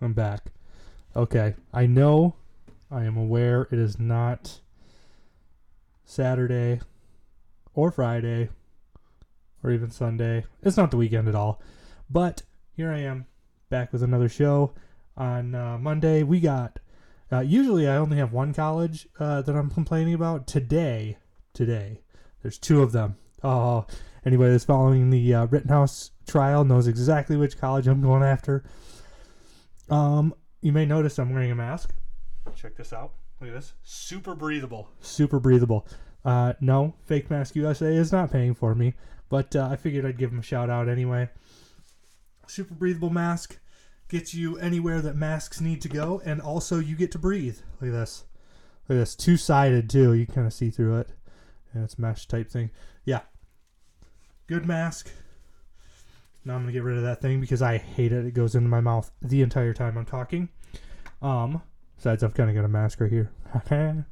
I'm back. Okay. I know I am aware it is not Saturday or Friday or even Sunday. It's not the weekend at all. But here I am back with another show. On uh, Monday, we got. Uh, usually, I only have one college uh, that I'm complaining about. Today, today, there's two of them. Oh, anybody that's following the uh, Rittenhouse trial knows exactly which college I'm going after. Um, you may notice I'm wearing a mask. Check this out. Look at this. Super breathable. Super breathable. Uh, no, Fake Mask USA is not paying for me, but uh, I figured I'd give them a shout out anyway. Super breathable mask gets you anywhere that masks need to go, and also you get to breathe. Look at this. Look at this. Two sided, too. You kind of see through it. And it's mesh type thing. Yeah. Good mask. Now I'm going to get rid of that thing because I hate it. It goes into my mouth the entire time I'm talking. Um, besides, I've kind of got a mask right here.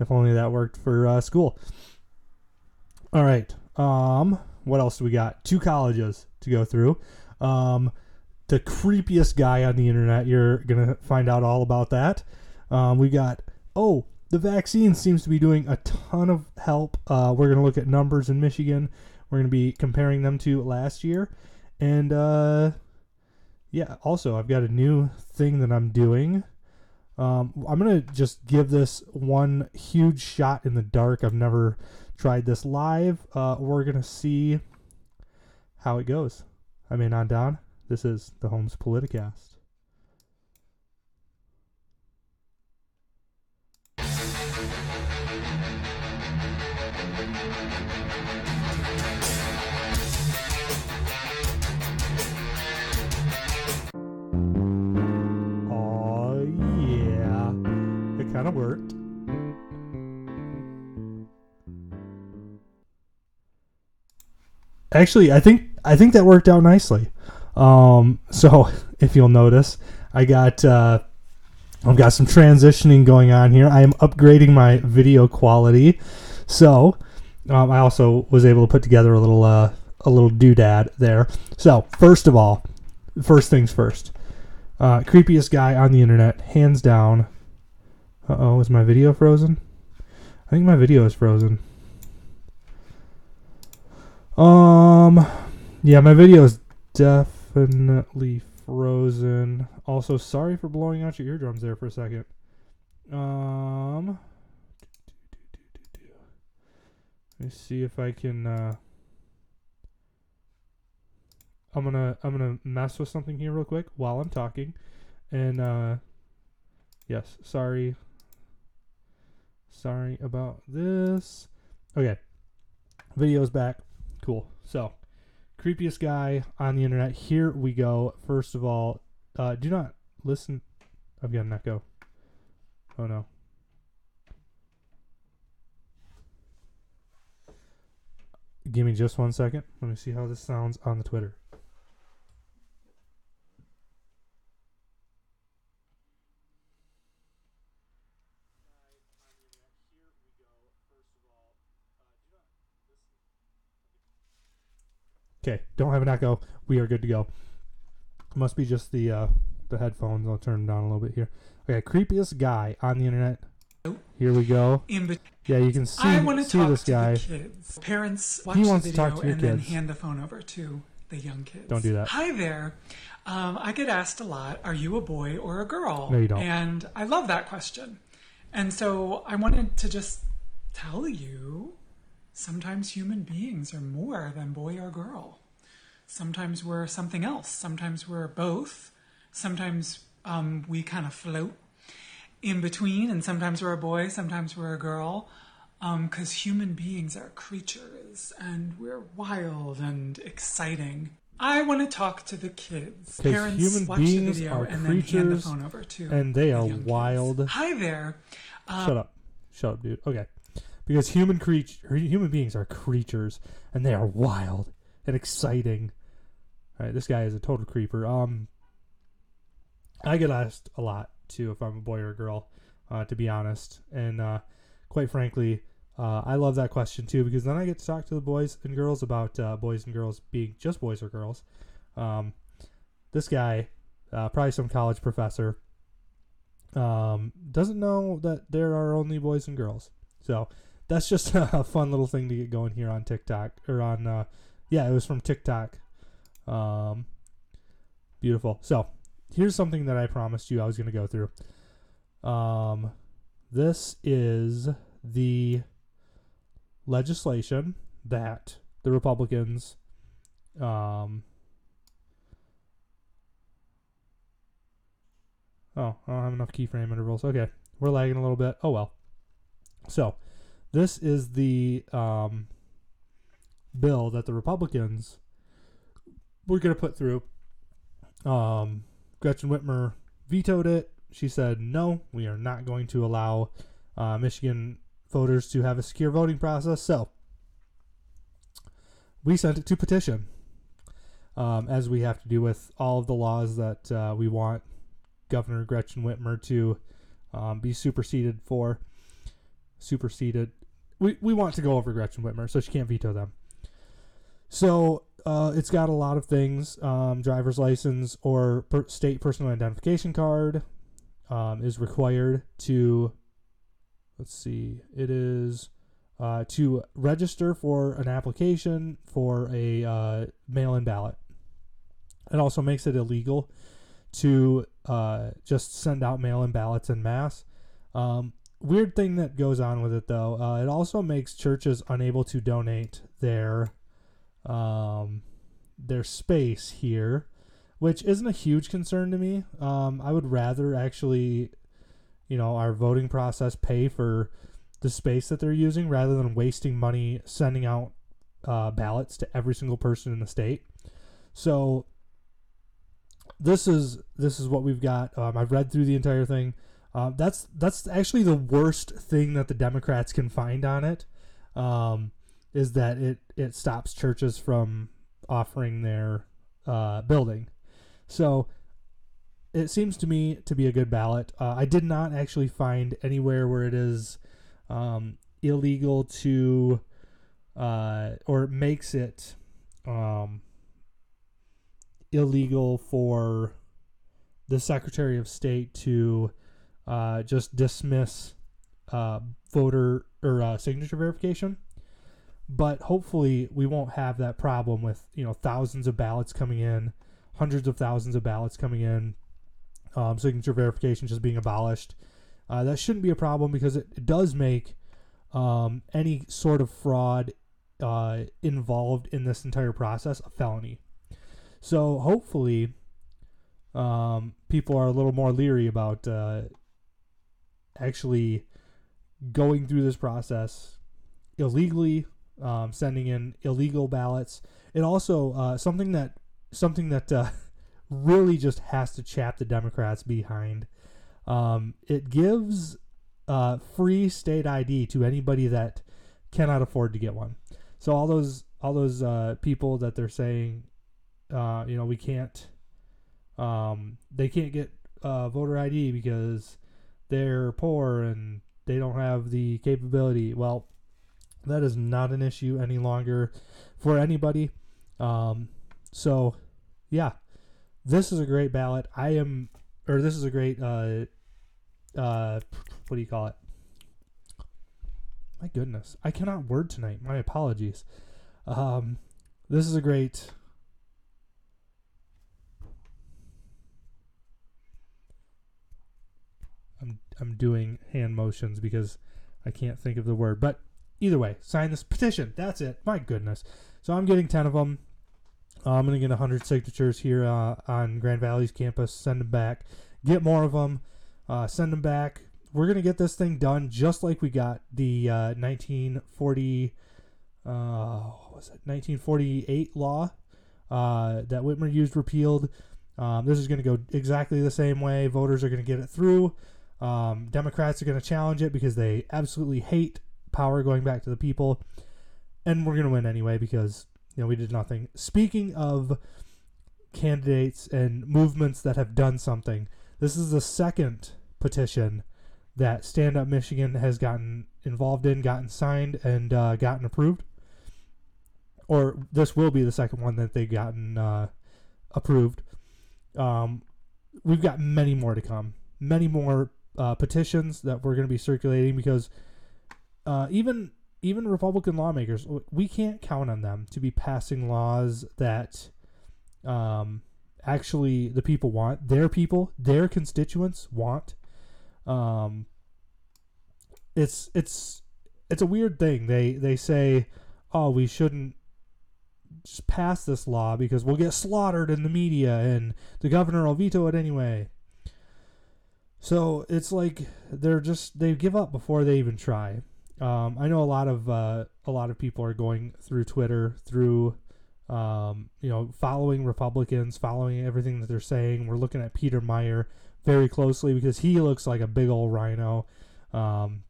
if only that worked for uh, school. All right. Um, what else do we got? Two colleges to go through. Um, the creepiest guy on the internet. You're gonna find out all about that. Um, we got oh, the vaccine seems to be doing a ton of help. Uh, we're gonna look at numbers in Michigan. We're gonna be comparing them to last year, and uh, yeah. Also, I've got a new thing that I'm doing. Um, I'm gonna just give this one huge shot in the dark. I've never tried this live. Uh, we're gonna see how it goes. I mean, on down. This is the Holmes Politicast. Actually, I think I think that worked out nicely. Um, so if you'll notice, I got uh, I've got some transitioning going on here. I am upgrading my video quality. So um, I also was able to put together a little uh, a little doodad there. So first of all, first things first. Uh, creepiest guy on the internet, hands down. Uh oh, is my video frozen? I think my video is frozen. Um, yeah, my video is definitely frozen. Also, sorry for blowing out your eardrums there for a second. Um, let me see if I can. Uh, I'm gonna I'm gonna mess with something here real quick while I'm talking, and uh, yes, sorry, sorry about this. Okay, video's back. Cool. So creepiest guy on the internet. Here we go. First of all, uh, do not listen. I've got an echo. Oh no. Give me just one second. Let me see how this sounds on the Twitter. Okay, don't have an echo. We are good to go. Must be just the uh, the headphones. I'll turn them down a little bit here. Okay, creepiest guy on the internet. Here we go. Yeah, you can see I want to see talk this to guy. the kids. Parents watch He wants the to video talk to your and then hand the phone over to the young kids. Don't do that. Hi there. Um, I get asked a lot, are you a boy or a girl? No, you don't. And I love that question. And so I wanted to just tell you sometimes human beings are more than boy or girl. Sometimes we're something else. Sometimes we're both. Sometimes um, we kind of float in between, and sometimes we're a boy, sometimes we're a girl. Because human beings are creatures, and we're wild and exciting. I want to talk to the kids. Parents human watch beings the video and then hand the phone over to and they the are young kids. wild. Hi there. Shut up. Shut up, dude. Okay. Because human creature human beings are creatures and they are wild and exciting. All right, this guy is a total creeper. Um I get asked a lot too if I'm a boy or a girl, uh, to be honest. And uh, quite frankly, uh, I love that question too because then I get to talk to the boys and girls about uh, boys and girls being just boys or girls. Um, this guy uh, probably some college professor, um, doesn't know that there are only boys and girls. So that's just a fun little thing to get going here on TikTok or on, uh, yeah, it was from TikTok. Um, beautiful. So here's something that I promised you I was going to go through. Um, this is the legislation that the Republicans um, Oh, I don't have enough keyframe intervals. Okay, we're lagging a little bit. Oh well. So, this is the um, bill that the Republicans were going to put through. Um, Gretchen Whitmer vetoed it. She said, no, we are not going to allow uh, Michigan voters to have a secure voting process. So, we sent it to petition, um, as we have to do with all of the laws that uh, we want Governor Gretchen Whitmer to um, be superseded for. Superseded. We, we want to go over Gretchen Whitmer, so she can't veto them. So uh, it's got a lot of things um, driver's license or per state personal identification card um, is required to, let's see, it is uh, to register for an application for a uh, mail in ballot. It also makes it illegal to uh, just send out mail-in ballots in mass. Um, weird thing that goes on with it though, uh, it also makes churches unable to donate their um, their space here, which isn't a huge concern to me. Um, I would rather actually, you know, our voting process pay for the space that they're using rather than wasting money sending out uh, ballots to every single person in the state. So this is this is what we've got. Um, I've read through the entire thing. Uh, that's that's actually the worst thing that the Democrats can find on it, um, is that it it stops churches from offering their uh, building. So it seems to me to be a good ballot. Uh, I did not actually find anywhere where it is um, illegal to uh, or makes it um, illegal for the Secretary of State to uh, just dismiss uh, voter or uh, signature verification. But hopefully, we won't have that problem with you know thousands of ballots coming in, hundreds of thousands of ballots coming in, um, signature verification just being abolished. Uh, that shouldn't be a problem because it, it does make um, any sort of fraud uh, involved in this entire process a felony. So hopefully, um, people are a little more leery about uh, actually going through this process illegally, um, sending in illegal ballots. It also uh, something that something that uh, really just has to chap the Democrats behind. Um, it gives uh, free state ID to anybody that cannot afford to get one. So all those all those uh, people that they're saying uh, you know, we can't, um, they can't get uh, voter ID because they're poor and they don't have the capability. Well, that is not an issue any longer for anybody. Um, so, yeah, this is a great ballot. I am, or this is a great, uh, uh, what do you call it? My goodness, I cannot word tonight. My apologies. Um, this is a great I'm I'm doing hand motions because I can't think of the word. But either way, sign this petition. That's it. My goodness. So I'm getting 10 of them. Uh, I'm going to get 100 signatures here uh, on Grand Valley's campus. Send them back. Get more of them. Uh, send them back. We're going to get this thing done just like we got the 1940 uh, was it 1948 law uh, that Whitmer used repealed. Um, this is going to go exactly the same way. Voters are going to get it through. Um, Democrats are going to challenge it because they absolutely hate power going back to the people, and we're going to win anyway because you know we did nothing. Speaking of candidates and movements that have done something, this is the second petition that Stand Up Michigan has gotten involved in, gotten signed, and uh, gotten approved. Or this will be the second one that they've gotten uh, approved. Um, we've got many more to come, many more uh, petitions that we're going to be circulating because uh, even even Republican lawmakers, we can't count on them to be passing laws that um, actually the people want, their people, their constituents want. Um, it's it's it's a weird thing. They they say, "Oh, we shouldn't just pass this law because we'll get slaughtered in the media and the governor will veto it anyway." So it's like they're just they give up before they even try. Um, I know a lot of uh, a lot of people are going through Twitter, through um, you know, following Republicans, following everything that they're saying. We're looking at Peter Meijer very closely because he looks like a big old rhino. Um,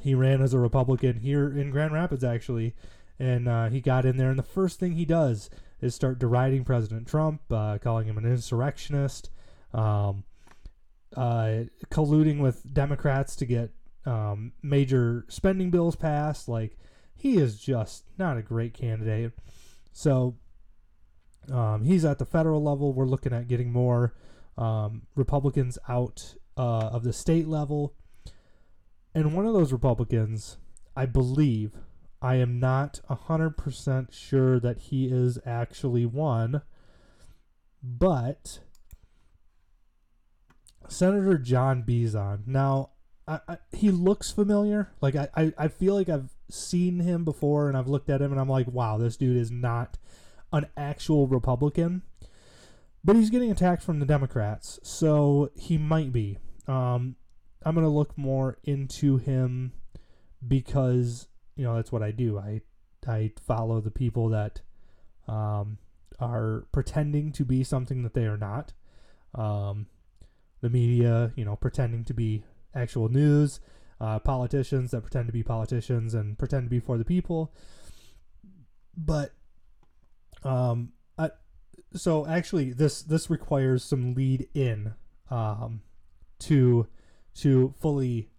he ran as a Republican here in Grand Rapids, actually, and uh, he got in there. And the first thing he does is start deriding President Trump, uh, calling him an insurrectionist, um, uh, colluding with Democrats to get um, major spending bills passed. Like, he is just not a great candidate. So um, he's at the federal level. We're looking at getting more um, Republicans out uh, of the state level. And one of those Republicans, I believe, I am not 100% sure that he is actually one, but Senator John Bizon. Now, I, I, he looks familiar. Like, I, I, I feel like I've seen him before and I've looked at him and I'm like, wow, this dude is not an actual Republican. But he's getting attacked from the Democrats, so he might be. Um, I'm gonna look more into him because you know that's what I do. I I follow the people that um, are pretending to be something that they are not. Um, the media, you know, pretending to be actual news uh, politicians that pretend to be politicians and pretend to be for the people. But, um, I, so actually, this this requires some lead in, um, to to fully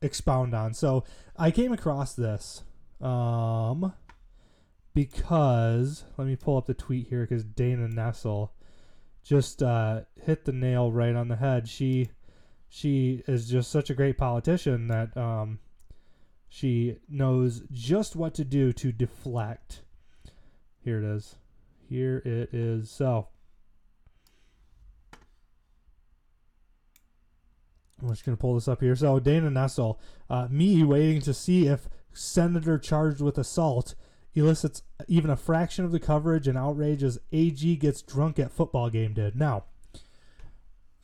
expound on. So I came across this, um, because let me pull up the tweet here because Dana Nessel just uh, hit the nail right on the head. She she is just such a great politician that um, she knows just what to do to deflect. Here it is. Here it is. So, I'm just going to pull this up here. So, Dana Nessel, uh, me waiting to see if senator charged with assault elicits even a fraction of the coverage and outrage as AG gets drunk at football game did. Now,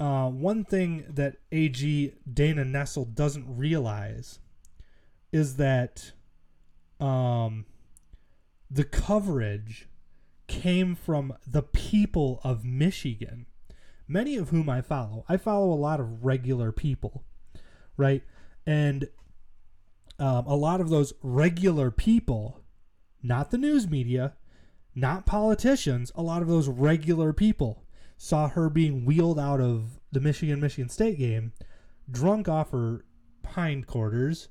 uh, one thing that AG Dana Nessel doesn't realize is that um, the coverage came from the people of Michigan, many of whom I follow. I follow a lot of regular people, right? And um, a lot of those regular people, not the news media, not politicians, a lot of those regular people saw her being wheeled out of the Michigan Michigan State game, drunk off her hindquarters,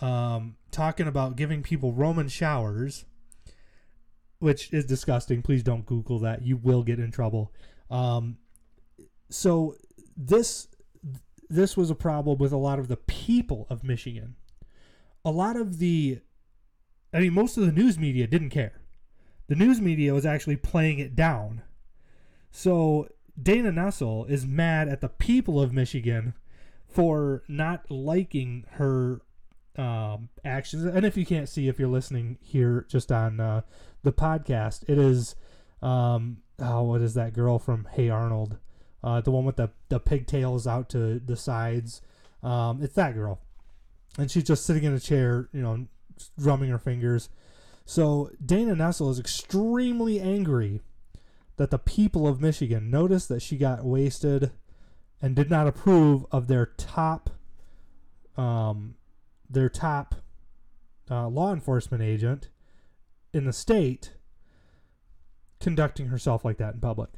um, talking about giving people Roman showers, which is disgusting. Please don't Google that; you will get in trouble. Um, so this this was a problem with a lot of the people of Michigan. A lot of the, I mean, most of the news media didn't care. The news media was actually playing it down so Dana Nessel is mad at the people of Michigan for not liking her um, actions. And if you can't see, if you're listening here just on uh, the podcast, it is um, oh, what is that girl from Hey Arnold? Uh, the one with the the pigtails out to the sides. Um, it's that girl, and she's just sitting in a chair, you know, drumming her fingers. So Dana Nessel is extremely angry that the people of Michigan noticed that she got wasted and did not approve of their top um, their top uh, law enforcement agent in the state conducting herself like that in public.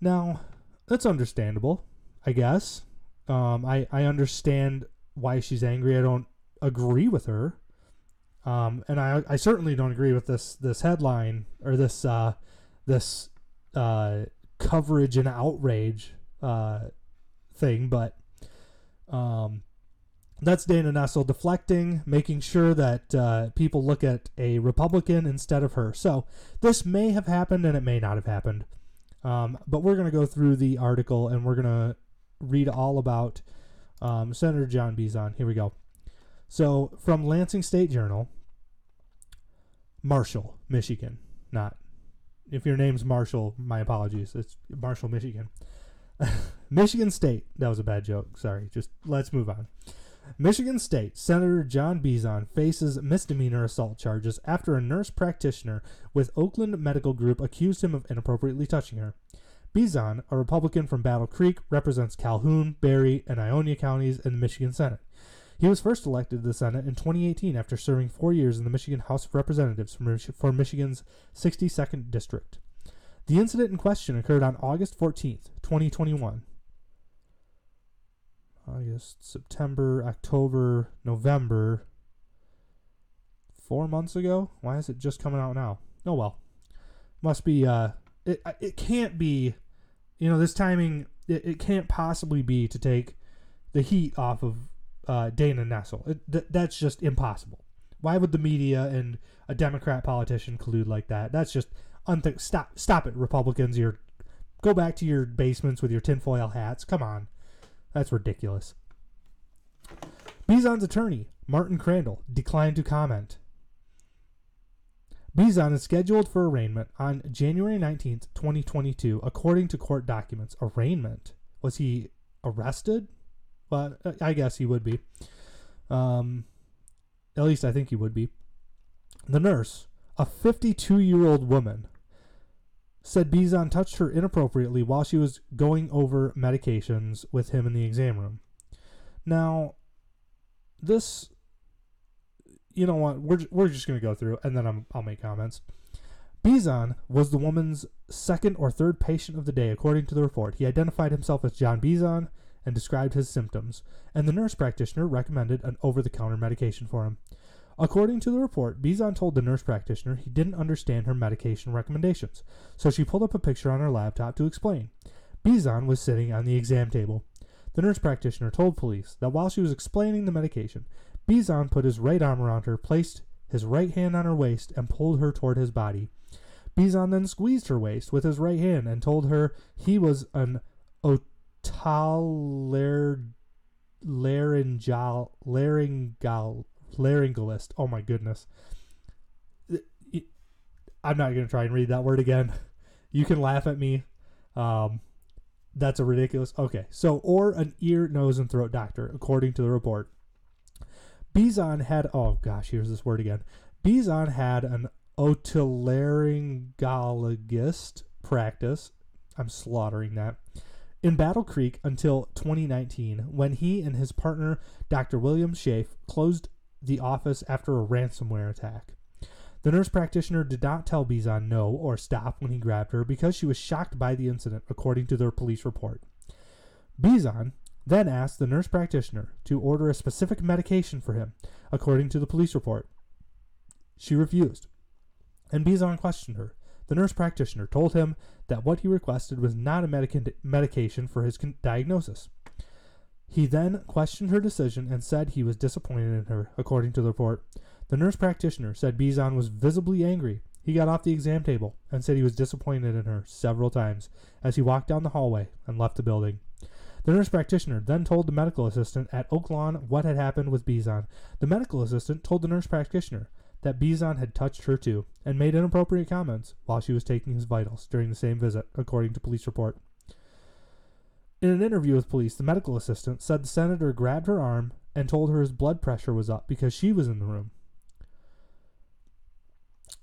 Now, that's understandable, I guess. Um, I, I understand why she's angry. I don't agree with her. Um, and I, I certainly don't agree with this this headline or this uh, this uh, coverage and outrage uh, thing, but um, that's Dana Nessel deflecting, making sure that uh, people look at a Republican instead of her. So this may have happened and it may not have happened. Um, but we're going to go through the article and we're going to read all about um, Senator John Bizon. Here we go. So from Lansing State Journal, Marshall, Michigan. Not if your name's Marshall, my apologies. It's Marshall, Michigan. Michigan State. That was a bad joke. Sorry. Just let's move on. Michigan State Senator John Bizon faces misdemeanor assault charges after a nurse practitioner with Oaklawn Medical Group accused him of inappropriately touching her. Bizon, a Republican from Battle Creek, represents Calhoun, Barry, and Ionia counties in the Michigan Senate. He was first elected to the Senate in 2018 after serving four years in the Michigan House of Representatives for Michigan's 62nd District. The incident in question occurred on August 14th, 2021. August, September, October, November. Four months ago? Why is it just coming out now? Oh well. Must be, uh, it, it can't be, you know, this timing, it, it can't possibly be to take the heat off of uh, Dana Nessel. It, th- that's just impossible. Why would the media and a Democrat politician collude like that? That's just unthink. Stop, stop it, Republicans. You're go back to your basements with your tinfoil hats. Come on. That's ridiculous. Bizon's attorney, Martin Crandall, declined to comment. Bizon is scheduled for arraignment on January 19th, 2022, according to court documents. Arraignment? Was he arrested? Well, I guess he would be. Um, at least I think he would be. The nurse, a 52 year old woman, said Bizon touched her inappropriately while she was going over medications with him in the exam room. Now, this, you know what? We're we're just gonna go through, and then I'm, I'll make comments. Bizon was the woman's second or third patient of the day, according to the report. He identified himself as John Bizon and described his symptoms, and the nurse practitioner recommended an over-the-counter medication for him. According to the report, Bizon told the nurse practitioner he didn't understand her medication recommendations, so she pulled up a picture on her laptop to explain. Bizon was sitting on the exam table. The nurse practitioner told police that while she was explaining the medication, Bizon put his right arm around her, placed his right hand on her waist, and pulled her toward his body. Bizon then squeezed her waist with his right hand and told her he was an otolaryngeal laryngeal laryngalist. Oh my goodness. I'm not going to try and read that word again. You can laugh at me. Um, that's a ridiculous. Okay, so or an ear, nose, and throat doctor, according to the report. Bizon had. Oh gosh, here's this word again. Bizon had an otolaryngologist practice. I'm slaughtering that. In Battle Creek until 2019, when he and his partner, Dr. William Schaaf, closed the office after a ransomware attack. The nurse practitioner did not tell Bizon no or stop when he grabbed her because she was shocked by the incident, according to their police report. Bizon then asked the nurse practitioner to order a specific medication for him, according to the police report. She refused, and Bizon questioned her. The nurse practitioner told him that what he requested was not a medic- medication for his con- diagnosis. He then questioned her decision and said he was disappointed in her, according to the report. The nurse practitioner said Bizon was visibly angry. He got off the exam table and said he was disappointed in her several times as he walked down the hallway and left the building. The nurse practitioner then told the medical assistant at Oaklawn what had happened with Bizon. The medical assistant told the nurse practitioner that Bizon had touched her too and made inappropriate comments while she was taking his vitals during the same visit, according to police report. In an interview with police, the medical assistant said the senator grabbed her arm and told her his blood pressure was up because she was in the room.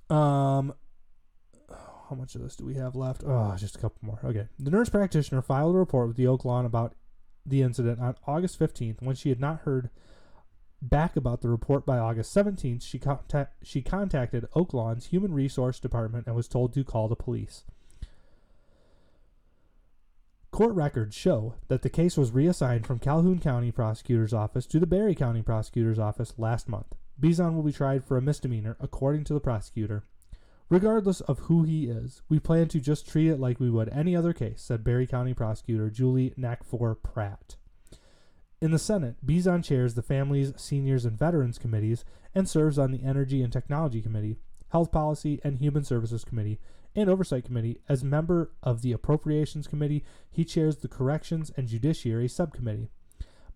Um, how much of this do we have left? Oh, just a couple more. Okay. The nurse practitioner filed a report with the Oaklawn about the incident on August 15th. When she had not heard back about the report by August 17th, she, contact, she contacted Oaklawn's Human Resource Department and was told to call the police. Court records show that the case was reassigned from Calhoun County Prosecutor's Office to the Barry County Prosecutor's Office last month. Bizon will be tried for a misdemeanor, according to the prosecutor. Regardless of who he is, we plan to just treat it like we would any other case, said Barry County Prosecutor Julie Nakfoor Pratt. In the Senate, Bizon chairs the Families, Seniors, and Veterans Committees and serves on the Energy and Technology Committee, Health Policy, and Human Services Committee, and Oversight Committee. As member of the Appropriations Committee, he chairs the Corrections and Judiciary Subcommittee.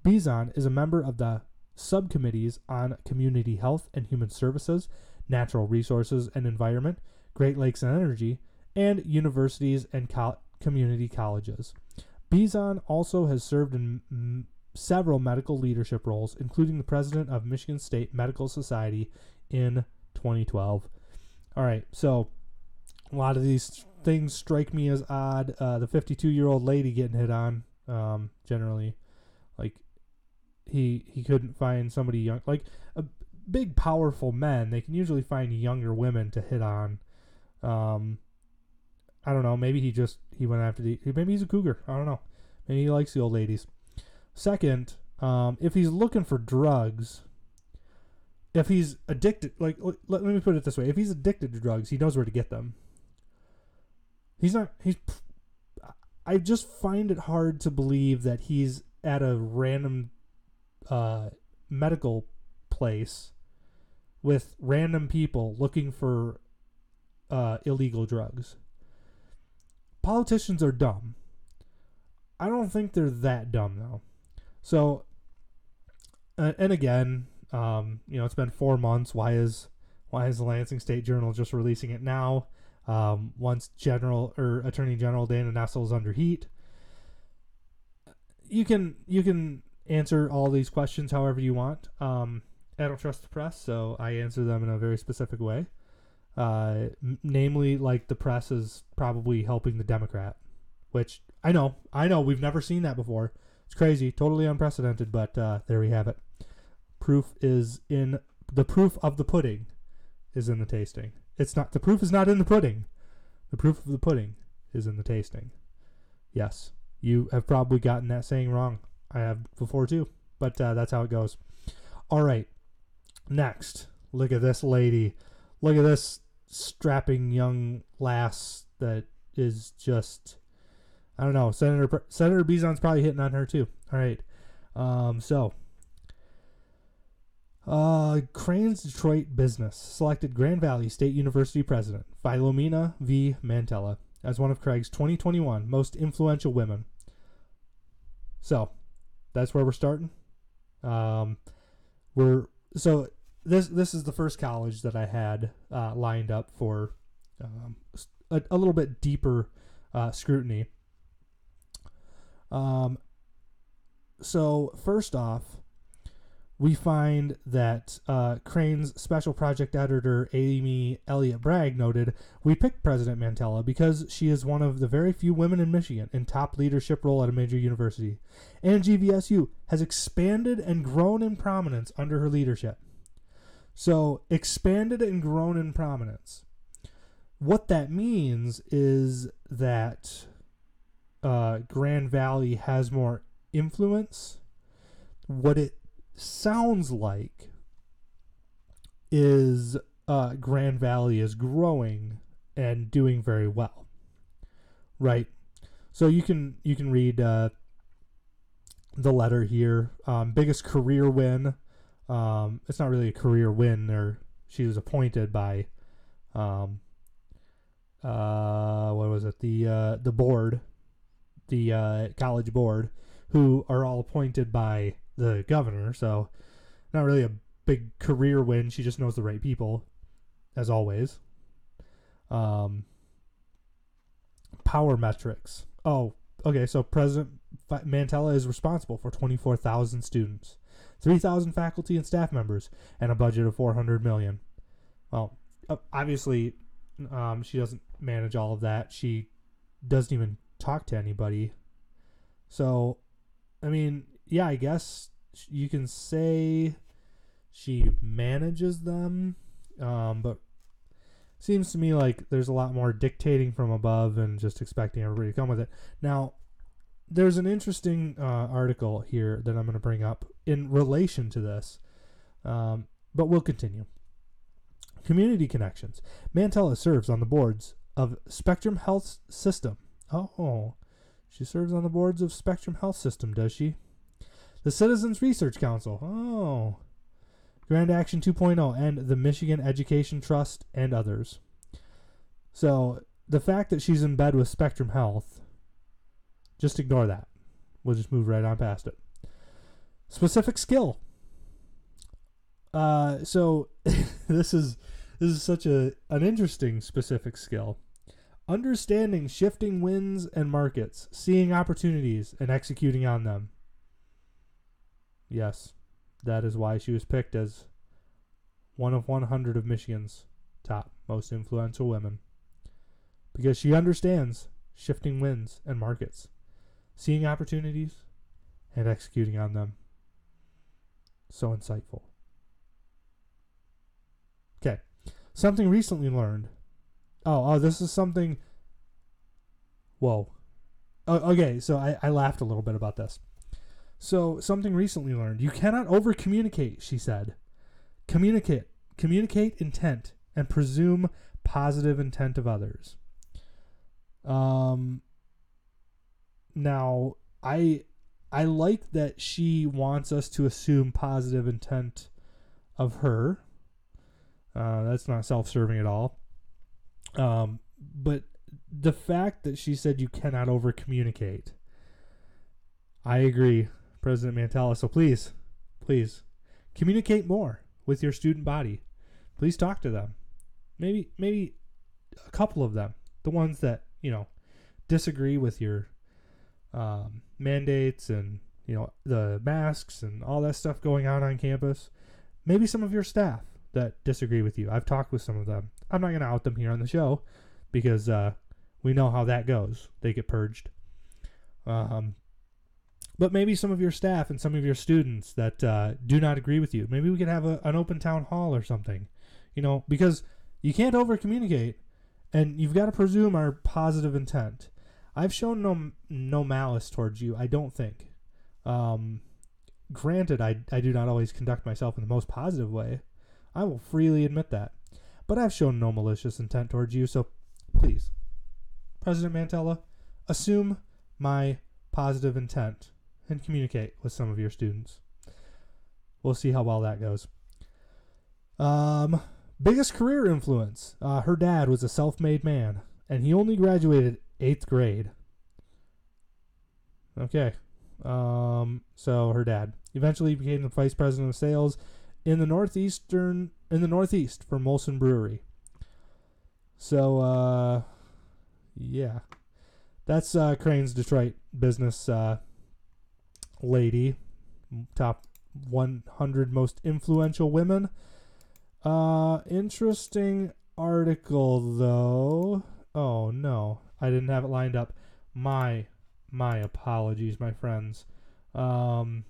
Bizon is a member of the subcommittees on Community Health and Human Services, Natural Resources and Environment, Great Lakes and Energy, and Universities and co- Community Colleges. Bizon also has served in mm, several medical leadership roles, including the president of Michigan State Medical Society in 2012. All right, so a lot of these things strike me as odd. Uh, the 52 year old lady getting hit on, um, generally, like he he couldn't find somebody young, like a big powerful men. They can usually find younger women to hit on. Um, I don't know. Maybe he just he went after the. Maybe he's a cougar. I don't know. Maybe he likes the old ladies. Second, um, if he's looking for drugs, if he's addicted, like let, let me put it this way: if he's addicted to drugs, he knows where to get them. He's not. He's. I just find it hard to believe that he's at a random uh, medical place with random people looking for uh, illegal drugs. Politicians are dumb. I don't think they're that dumb though. So, and again, um, you know, it's been four months. Why is why is the Lansing State Journal just releasing it now? Um, once General or Attorney General Dana Nessel is under heat, you can you can answer all these questions however you want. Um, I don't trust the press, so I answer them in a very specific way. Uh, m- namely, like the press is probably helping the Democrat, which I know, I know, we've never seen that before. It's crazy, totally unprecedented, but uh, there we have it. Proof is in the proof of the pudding is in the tasting. It's not the proof is not in the pudding. The proof of the pudding is in the tasting. Yes, you have probably gotten that saying wrong. I have before too, but uh, that's how it goes. All right, next, look at this lady. Look at this strapping young lass that is just I don't know. Senator Senator Bizon's probably hitting on her too. All right. Um, so uh, Crain's Detroit Business selected Grand Valley State University president Philomena V. Mantella as one of Crain's 2021 most influential women. So, that's where we're starting. Um, we're so this this is the first college that I had uh, lined up for um, a, a little bit deeper uh, scrutiny. Um, so first off, we find that uh, Crain's special project editor Amy Elliott Bragg noted, "We picked President Mantella because she is one of the very few women in Michigan in top leadership role at a major university, and GVSU has expanded and grown in prominence under her leadership." So expanded and grown in prominence. What that means is that uh, Grand Valley has more influence. What it sounds like is uh, Grand Valley is growing and doing very well, right? So you can you can read uh, the letter here. Um, biggest career win. Um, it's not really a career win. There, she was appointed by, um, uh, what was it? The uh, the board, the uh, college board, who are all appointed by the governor. So, not really a big career win. She just knows the right people, as always. Um, power metrics. Oh, okay. So President Mantella is responsible for 24,000 students, 3,000 faculty and staff members, and a budget of 400 million. Well, obviously, um, she doesn't manage all of that. She doesn't even talk to anybody. So, I mean, yeah, I guess you can say she manages them, um, but seems to me like there's a lot more dictating from above and just expecting everybody to come with it. Now, there's an interesting uh, article here that I'm going to bring up in relation to this, um, but we'll continue. Community connections. Mantella serves on the boards of Spectrum Health System. Oh, she serves on the boards of Spectrum Health System, does she? The Citizens Research Council. Oh. Grand Action 2.0 and the Michigan Education Trust and others. So, the fact that she's in bed with Spectrum Health, just ignore that. We'll just move right on past it. Specific skill. Uh, so this is this is such a an interesting specific skill. Understanding shifting winds and markets, seeing opportunities and executing on them. Yes, that is why she was picked as one of 100 of Michigan's top most influential women. Because she understands shifting winds and markets, seeing opportunities and executing on them. So insightful. Okay. Something recently learned. Oh, oh, this is something. Whoa. Oh, okay, so I, I laughed a little bit about this. So, something recently learned. You cannot over communicate, she said. Communicate. Communicate intent and presume positive intent of others. Um, now, I I like that she wants us to assume positive intent of her. Uh, that's not self-serving at all. Um, but the fact that she said you cannot over communicate, I agree, President Mantella. So please, please communicate more with your student body. Please talk to them. Maybe, maybe a couple of them, the ones that you know disagree with your um, mandates and you know the masks and all that stuff going on on campus. Maybe some of your staff that disagree with you. I've talked with some of them. I'm not going to out them here on the show because uh, we know how that goes. They get purged. Um, but maybe some of your staff and some of your students that uh, do not agree with you. Maybe we could have a, an open town hall or something. You know, because you can't over communicate and you've got to presume our positive intent. I've shown no no malice towards you. I don't think. Um, granted, I I do not always conduct myself in the most positive way. I will freely admit that, but I've shown no malicious intent towards you. So, please, President Mantella, assume my positive intent and communicate with some of your students. We'll see how well that goes. Um, biggest career influence. Uh, her dad was a self-made man, and he only graduated eighth grade. Okay. Um, so her dad eventually became the vice president of sales in the northeastern in the northeast for Molson Brewery. So uh, yeah, that's uh, Crain's Detroit business uh, lady, top 100 most influential women. Uh, interesting article though. Oh no, I didn't have it lined up. My my apologies, my friends. Um,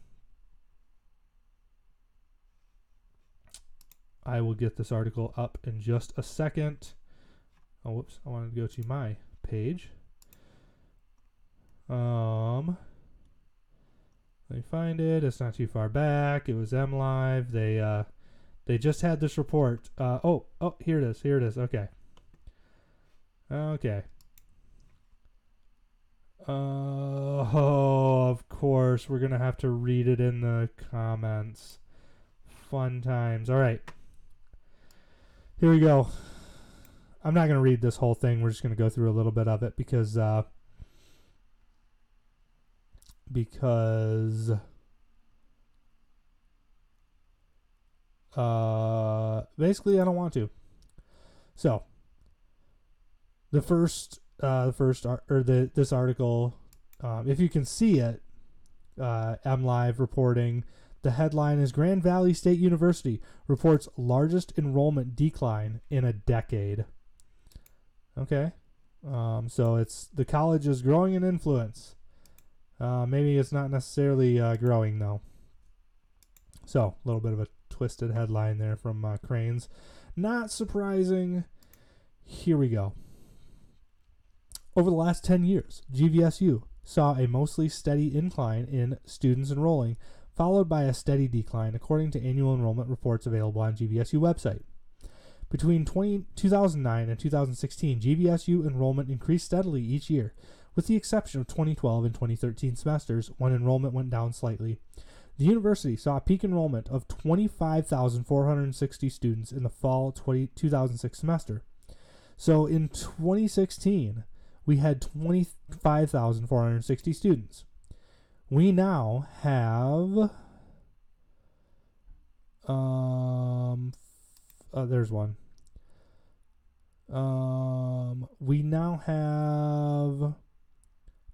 I will get this article up in just a second. Oh, whoops! I wanted to go to my page. Um, let me find it. It's not too far back. It was M Live. They uh, they just had this report. Uh, oh, oh, here it is. Here it is. Okay. Okay. Oh, of course. We're going to have to read it in the comments. Fun times. All right. Here we go. I'm not going to read this whole thing. We're just going to go through a little bit of it because uh because uh basically I don't want to. So, the first uh, the first ar- or the this article, um, if you can see it, uh, M Live reporting. The headline is Grand Valley State University reports largest enrollment decline in a decade. Okay, um, so it's the college is growing in influence. Uh, maybe it's not necessarily uh, growing though. So a little bit of a twisted headline there from uh, Crain's. Not surprising. Here we go. Over the last 10 years, GVSU saw a mostly steady incline in students enrolling, followed by a steady decline according to annual enrollment reports available on GVSU website. Between 20, 2009 and 2016, GVSU enrollment increased steadily each year, with the exception of 2012 and 2013 semesters when enrollment went down slightly. The university saw a peak enrollment of 25,460 students in the fall 20, 2006 semester. So in 2016, we had 25,460 students. We now have um uh, there's one. Um we now have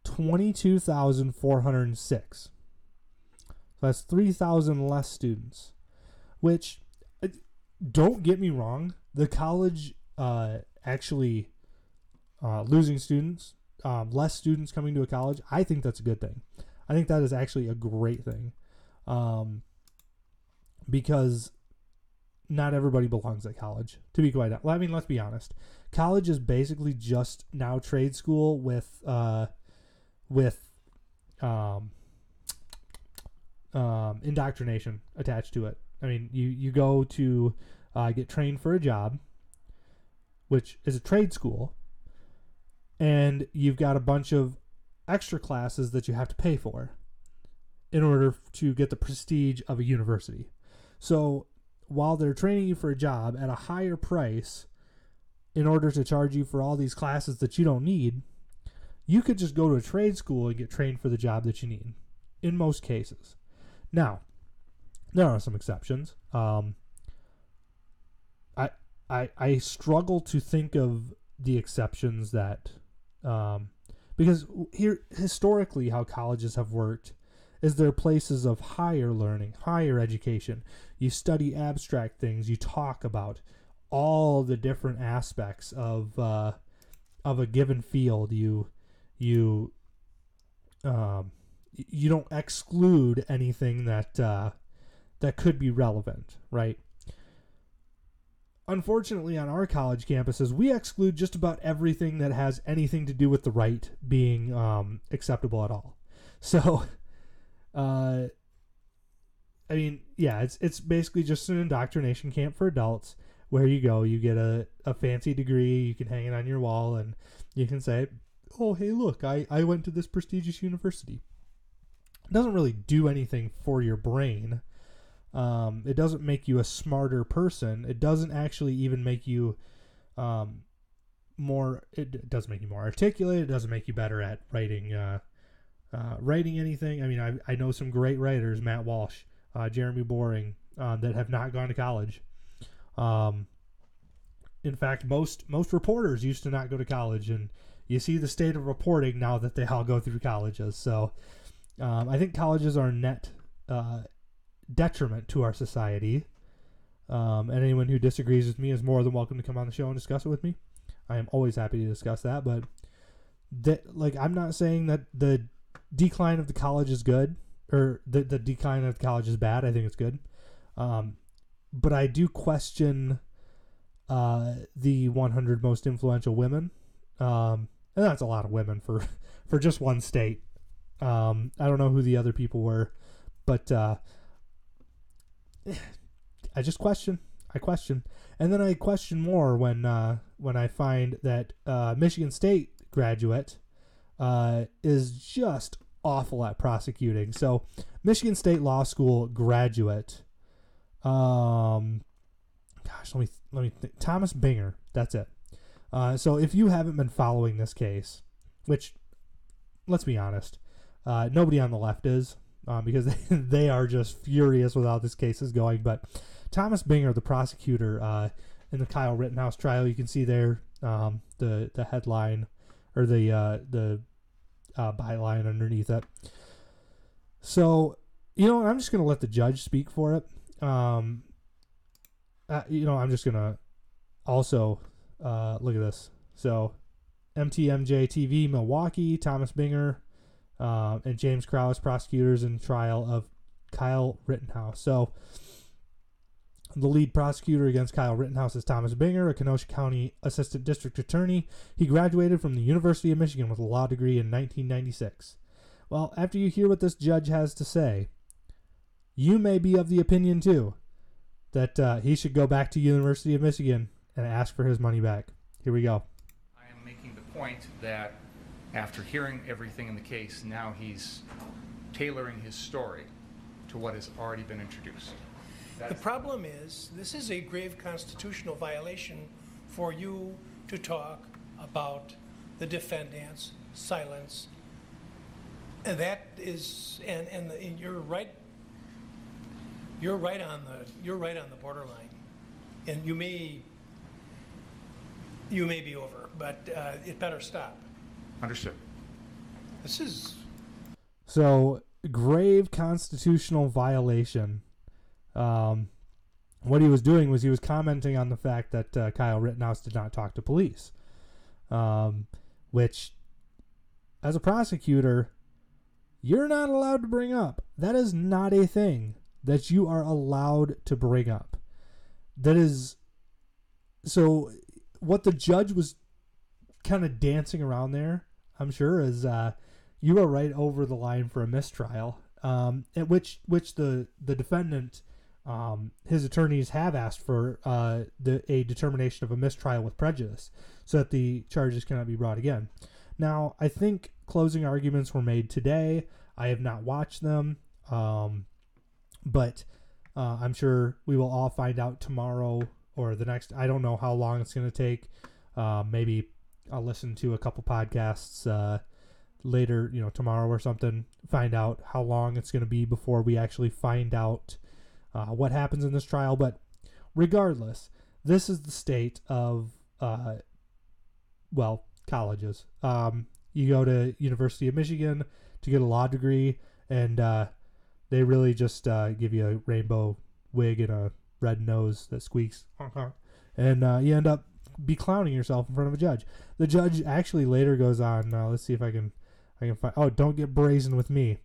22,406. So that's 3,000 less students. Which, uh, don't get me wrong, the college uh, actually uh, losing students, um, less students coming to a college, I think that's a good thing. I think that is actually a great thing. Um, because not everybody belongs at college, to be quite I mean, let's be honest. College is basically just now trade school with, uh, with, um, um, indoctrination attached to it. I mean, you you go to uh, get trained for a job, which is a trade school, and you've got a bunch of extra classes that you have to pay for in order to get the prestige of a university. So while they're training you for a job at a higher price in order to charge you for all these classes that you don't need, you could just go to a trade school and get trained for the job that you need in most cases. Now, there are some exceptions. Um, I, I, I struggle to think of the exceptions that, um, because here historically, how colleges have worked is they're places of higher learning, higher education. You study abstract things. You talk about all the different aspects of uh, of a given field. You you um, you don't exclude anything that uh, that could be relevant, right? Unfortunately, on our college campuses, we exclude just about everything that has anything to do with the right being um, acceptable at all. So, uh, I mean, yeah, it's it's basically just an indoctrination camp for adults where you go, you get a, a fancy degree, you can hang it on your wall, and you can say, oh, hey, look, I, I went to this prestigious university. It doesn't really do anything for your brain. Um, it doesn't make you a smarter person. It doesn't actually even make you um, more. It does make you more articulate. It doesn't make you better at writing, uh, uh, writing anything. I mean, I, I know some great writers, Matt Walsh, uh, Jeremy Boring, uh, that have not gone to college. Um, in fact, most most reporters used to not go to college, and you see the state of reporting now that they all go through colleges. So um, I think colleges are net uh, detriment to our society. Um, and anyone who disagrees with me is more than welcome to come on the show and discuss it with me. I am always happy to discuss that. But that, like, I'm not saying that the decline of the college is good or the the decline of the college is bad. I think it's good. Um, but I do question uh, the 100 most influential women. Um, and that's a lot of women for for just one state. Um, I don't know who the other people were, but uh, I just question. I question, and then I question more when uh, when I find that uh, Michigan State graduate uh, is just awful at prosecuting. So, Michigan State Law School graduate, um, gosh, let me let me think. Thomas Binger. That's it. Uh, so, if you haven't been following this case, which let's be honest, uh, nobody on the left is um, because they, are just furious with how this case is going. But Thomas Binger, the prosecutor uh, in the Kyle Rittenhouse trial, you can see there um, the the headline or the uh, the uh, byline underneath it. So you know, I'm just gonna let the judge speak for it. Um, uh, you know, I'm just gonna also uh, look at this. So MTMJ TV Milwaukee, Thomas Binger, uh, and James Kraus, prosecutors in trial of Kyle Rittenhouse. So, the lead prosecutor against Kyle Rittenhouse is Thomas Binger, a Kenosha County Assistant District Attorney. He graduated from the University of Michigan with a law degree in 1996. Well, after you hear what this judge has to say, you may be of the opinion too that uh, he should go back to University of Michigan and ask for his money back. Here we go. I am making the point that after hearing everything in the case, now he's tailoring his story to what has already been introduced. The problem is, this is a grave constitutional violation for you to talk about the defendant's silence. And that is, and, and, and you're right, you're right on the, you're right on the borderline. And you may, you may be over, but uh, it better stop. Understood. This is, So grave constitutional violation. Um, what he was doing was he was commenting on the fact that uh, Kyle Rittenhouse did not talk to police, um, which, as a prosecutor, you're not allowed to bring up. That is not a thing that you are allowed to bring up. That is so. What the judge was kind of dancing around there, I'm sure, is uh, you are right over the line for a mistrial. Um, at which which the the defendant, um, his attorneys have asked for uh, the a determination of a mistrial with prejudice, so that the charges cannot be brought again. Now, I think closing arguments were made today. I have not watched them, um, but uh, I'm sure we will all find out tomorrow or the next. I don't know how long it's going to take. Uh, maybe I'll listen to a couple podcasts uh, later, you know, tomorrow or something. Find out how long it's going to be before we actually find out uh, what happens in this trial. But regardless, this is the state of, uh, well, colleges. Um, you go to University of Michigan to get a law degree, and uh, they really just uh, give you a rainbow wig and a red nose that squeaks, and uh, you end up be clowning yourself in front of a judge. The judge actually later goes on. Uh, let's see if I can, I can find. Oh, don't get brazen with me.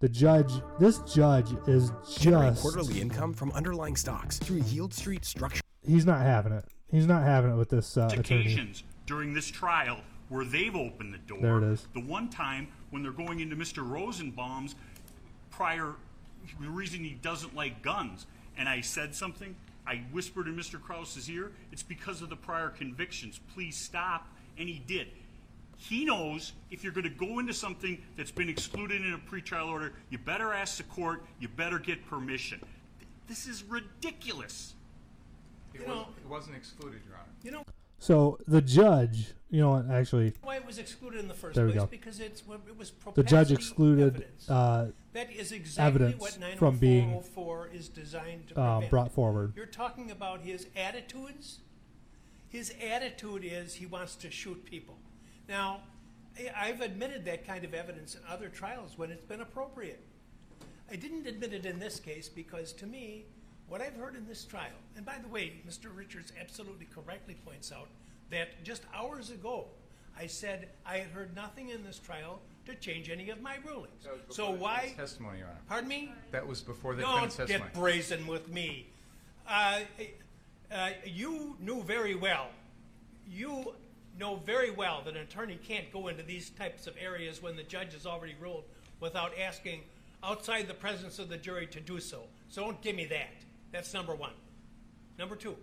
The judge, this judge is just. quarterly income from underlying stocks through Yieldstreet structure. He's not having it. He's not having it with this uh, attorney. occasions during this trial where they've opened the door. There it is. The one time when they're going into Mr. Rosenbaum's prior the reason he doesn't like guns, and I said something. I whispered in Mr. Kraus's ear. It's because of the prior convictions. Please stop, and he did. He knows if you're going to go into something that's been excluded in a pretrial order, you better ask the court. You better get permission. This is ridiculous. It, You was, know- it wasn't excluded, Your Honor. you know, So the judge, you know? Actually, why it was excluded in the first There we place? go. Because it's, it was the judge excluded evidence. uh, That is exactly evidence what from being, 90404 is designed to um, prevent. brought forward. You're talking about his attitudes. His attitude is he wants to shoot people. Now, I- I've admitted that kind of evidence in other trials when it's been appropriate. I didn't admit it in this case because to me, what I've heard in this trial, and by the way, Mr. Richards absolutely correctly points out that just hours ago, I said I had heard nothing in this trial to change any of my rulings. That was So the why? Testimony, Your Honor. Pardon me? That was before the defense Don't testimony. get brazen with me. Uh, uh, you knew very well, you know very well that an attorney can't go into these types of areas when the judge has already ruled without asking outside the presence of the jury to do so. So don't give me that. That's number one. Number two,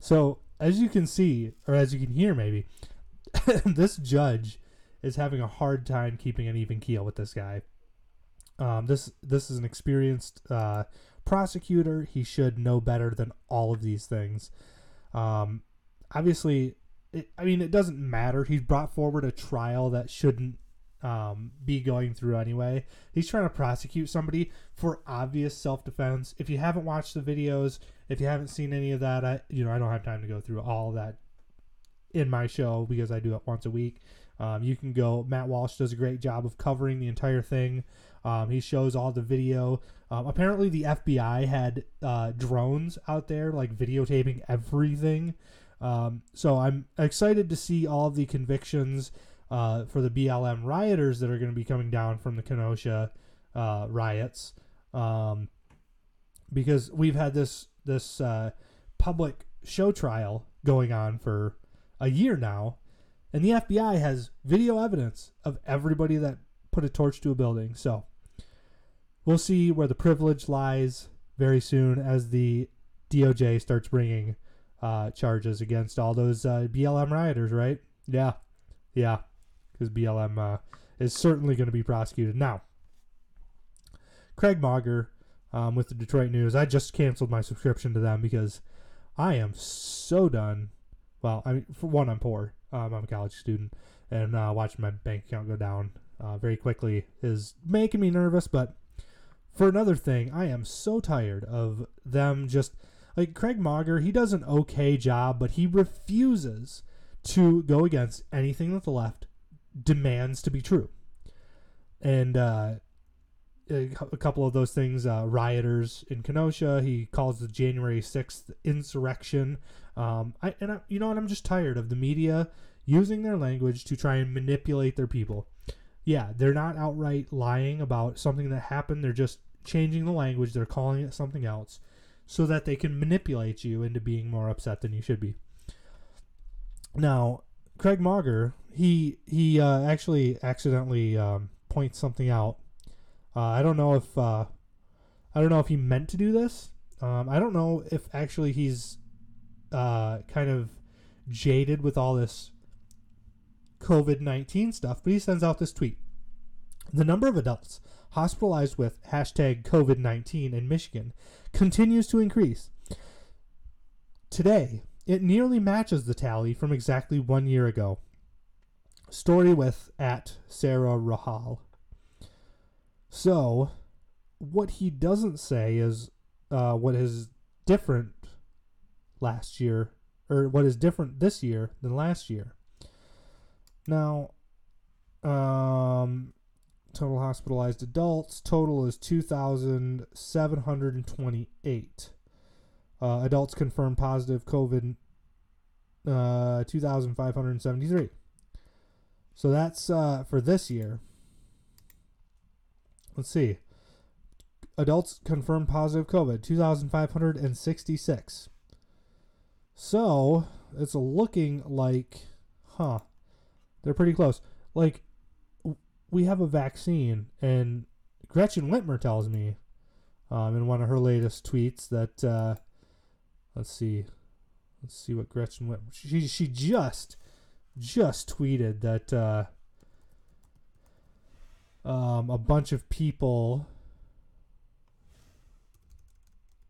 So as you can see, or as you can hear, maybe this judge is having a hard time keeping an even keel with this guy. Um, this this is an experienced uh, prosecutor. He should know better than all of these things. Um, obviously, it, I mean, it doesn't matter. He's brought forward a trial that shouldn't um, be going through anyway. He's trying to prosecute somebody for obvious self defense. If you haven't watched the videos, if you haven't seen any of that, I you know I don't have time to go through all that in my show because I do it once a week. Um, you can go. Matt Walsh does a great job of covering the entire thing. Um, he shows all the video. Um, apparently, the FBI had uh, drones out there, like videotaping everything. Um, so I'm excited to see all the convictions uh, for the BLM rioters that are going to be coming down from the Kenosha uh, riots, um, because we've had this this uh, public show trial going on for a year now, and the FBI has video evidence of everybody that put a torch to a building. So we'll see where the privilege lies very soon as the DOJ starts bringing uh, charges against all those uh, BLM rioters, right? Yeah, yeah, because BLM uh, is certainly going to be prosecuted now. Craig Mauger um, with the Detroit News. I just canceled my subscription to them because I am so done. Well, I mean, for one, I'm poor. Um, I'm a college student, and uh, watching my bank account go down uh, very quickly is making me nervous. But for another thing, I am so tired of them just like Craig Mauger. He does an okay job, but he refuses to go against anything that the left demands to be true. And uh, a a couple of those things, uh, rioters in Kenosha. He calls the January sixth insurrection. Um, I and I, you know, what? I'm just tired of the media using their language to try and manipulate their people. Yeah, they're not outright lying about something that happened. They're just changing the language. They're calling it something else, so that they can manipulate you into being more upset than you should be. Now, Craig Mauger, he he uh, actually accidentally um, points something out uh, I don't know if uh, I don't know if he meant to do this. Um, I don't know if actually he's uh, kind of jaded with all this COVID nineteen stuff, but he sends out this tweet: the number of adults hospitalized with hashtag COVID nineteen in Michigan continues to increase. Today, it nearly matches the tally from exactly one year ago. Story with at Sarah Rahal. So, what he doesn't say is uh, what is different last year, or what is different this year than last year. Now, um, total hospitalized adults total is 2,728. Uh, adults confirmed positive COVID, uh, 2,573. So that's uh, for this year. Let's see. Adults confirmed positive COVID, 2,566. So it's looking like, huh, they're pretty close. Like, we have a vaccine, and Gretchen Whitmer tells me um, in one of her latest tweets that, uh, let's see, let's see what Gretchen went. she, she just, just tweeted that, uh, um, a bunch of people.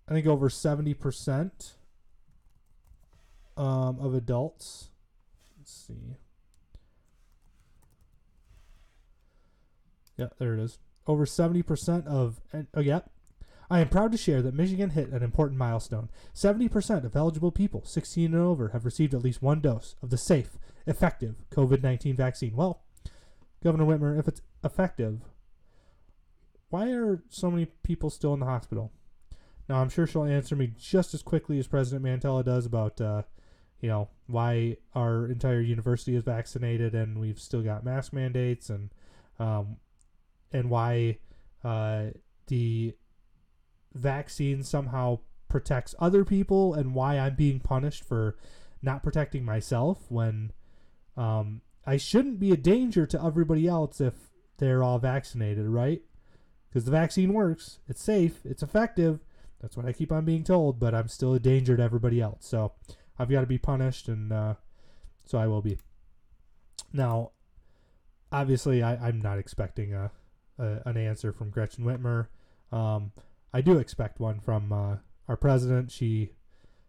I think over seventy percent um, of adults. Let's see. Yeah, there it is. Over seventy percent of. Oh, yeah. I am proud to share that Michigan hit an important milestone. 70% of eligible people 16 and over have received at least one dose of the safe, effective COVID 19 vaccine. Well, Governor Whitmer, if it's effective, why are so many people still in the hospital? Now, I'm sure she'll answer me just as quickly as President Mantella does about, uh, you know, why our entire university is vaccinated and we've still got mask mandates and, um, and why uh, the vaccine somehow protects other people and why I'm being punished for not protecting myself when um, I shouldn't be a danger to everybody else if they're all vaccinated, right? Because the vaccine works, it's safe, it's effective. That's what I keep on being told, but I'm still a danger to everybody else. So I've got to be punished, and uh, so I will be. Now, obviously, I, I'm not expecting a, a, an answer from Gretchen Whitmer. Um, I do expect one from uh, our president. She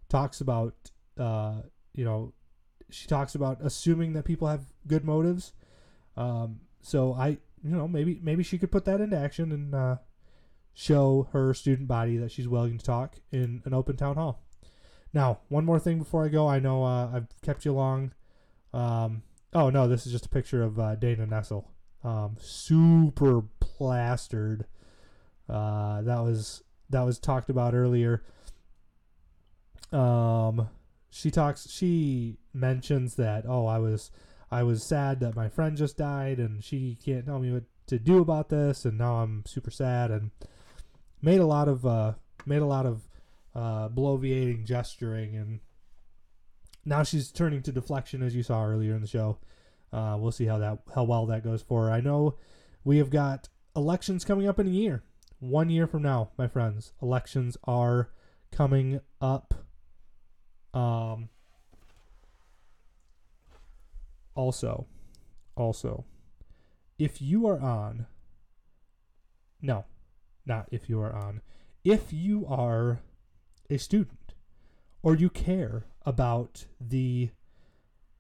talks about, uh, you know, she talks about assuming that people have good motives. Um, so I, you know, maybe maybe she could put that into action and uh, show her student body that she's willing to talk in an open town hall. Now, one more thing before I go. I know uh, I've kept you long. Um, oh no, this is just a picture of uh, Dana Nessel, um, super plastered. Uh, that was that was talked about earlier. Um, she talks. She mentions that oh, I was I was sad that my friend just died, and she can't tell me what to do about this, and now I'm super sad, and made a lot of uh, made a lot of uh, bloviating gesturing, and now she's turning to deflection, as you saw earlier in the show. Uh, we'll see how that how well that goes for her. I know we have got elections coming up in a year, one year from now, my friends. Elections are coming up Um, also, also, if you are on, no, not if you are on, if you are a student or you care about the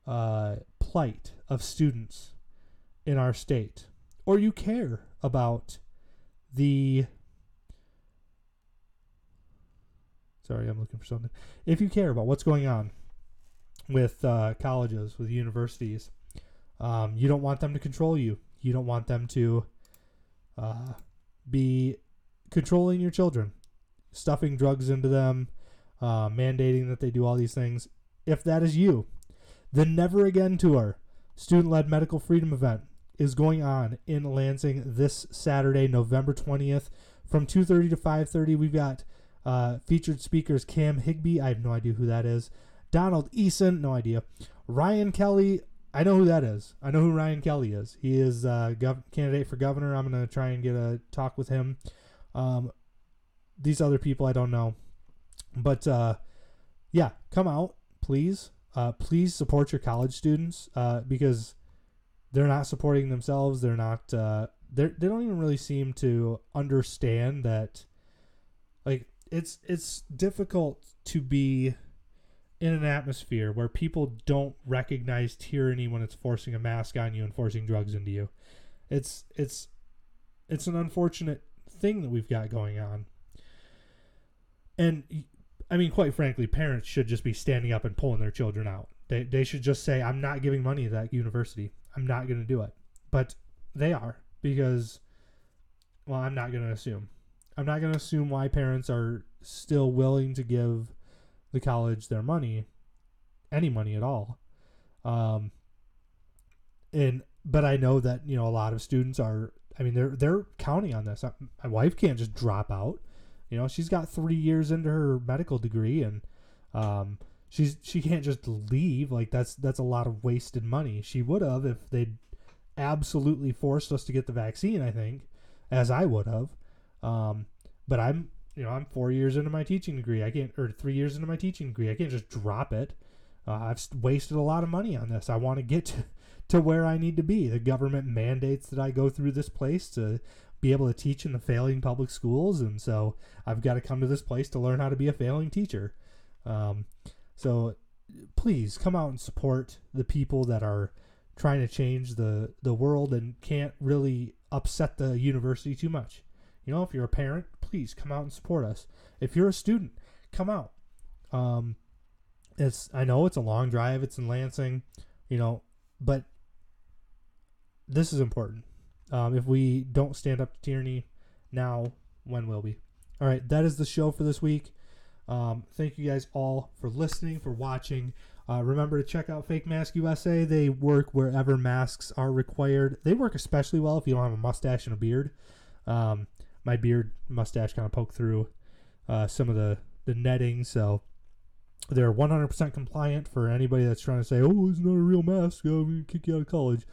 uh, plight of students in our state, or you care about the sorry, I'm looking for something. If you care about what's going on with uh, colleges, with universities, um, you don't want them to control you. You don't want them to uh, be controlling your children, stuffing drugs into them, uh, mandating that they do all these things. If that is you, the Never Again Tour, student led medical freedom event, is going on in Lansing this Saturday, November 20th from 2.30 to 5.30. We've got uh, featured speakers Cam Higby, I have no idea who that is. Donald Eason, no idea. Ryan Kelly, I know who that is. I know who Ryan Kelly is. He is a gov- candidate for governor. I'm going to try and get a talk with him. Um, these other people, I don't know. But uh, yeah, come out, please. Uh, please support your college students uh, because they're not supporting themselves. They're not. Uh, they they don't even really seem to understand that. Like it's it's difficult to be in an atmosphere where people don't recognize tyranny when it's forcing a mask on you and forcing drugs into you. It's it's it's an unfortunate thing that we've got going on. And I mean, quite frankly, parents should just be standing up and pulling their children out. They, they should just say, I'm not giving money to that university. I'm not going to do it. But they are because, well, I'm not going to assume. I'm not going to assume why parents are still willing to give the college their money, any money at all. Um, and but I know that you know a lot of students are. I mean, they're they're counting on this. My wife can't just drop out. You know, she's got three years into her medical degree, and um, she's she can't just leave. Like that's that's a lot of wasted money. She would have if they'd absolutely forced us to get the vaccine. I think, as I would have. Um, but I'm you know I'm four years into my teaching degree. I can't or three years into my teaching degree. I can't just drop it. Uh, I've wasted a lot of money on this. I want to get to, where I need to be. The government mandates that I go through this place to be able to teach in the failing public schools, and so I've got to come to this place to learn how to be a failing teacher. Um, so please come out and support the people that are trying to change the the world and can't really upset the university too much. You know, if you're a parent, please come out and support us. If you're a student, come out. Um, it's I know it's a long drive. It's in Lansing, you know, but this is important. Um, if we don't stand up to tyranny now, when will we? All right, that is the show for this week. Um, thank you guys all for listening, for watching. Uh, remember to check out Fake Mask USA. They work wherever masks are required. They work especially well if you don't have a mustache and a beard. Um, my beard mustache kind of poke through uh, some of the, the netting, so they're 100% compliant for anybody that's trying to say, oh, it's not a real mask. I'm going to kick you out of college.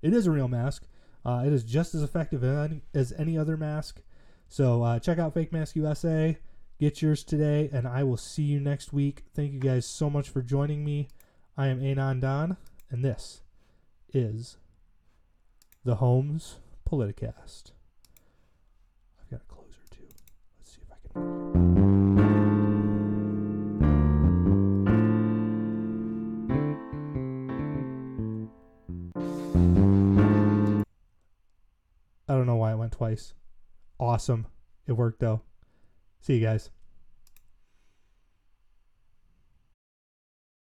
It is a real mask. Uh, it is just as effective as any, as any other mask. So uh, check out Fake Mask USA. Get yours today, and I will see you next week. Thank you guys so much for joining me. I am Anon Don, and this is the Holmes Politicast. I've got a closer too. Let's see if I can. I don't know why it went twice. Awesome. It worked though. See you guys.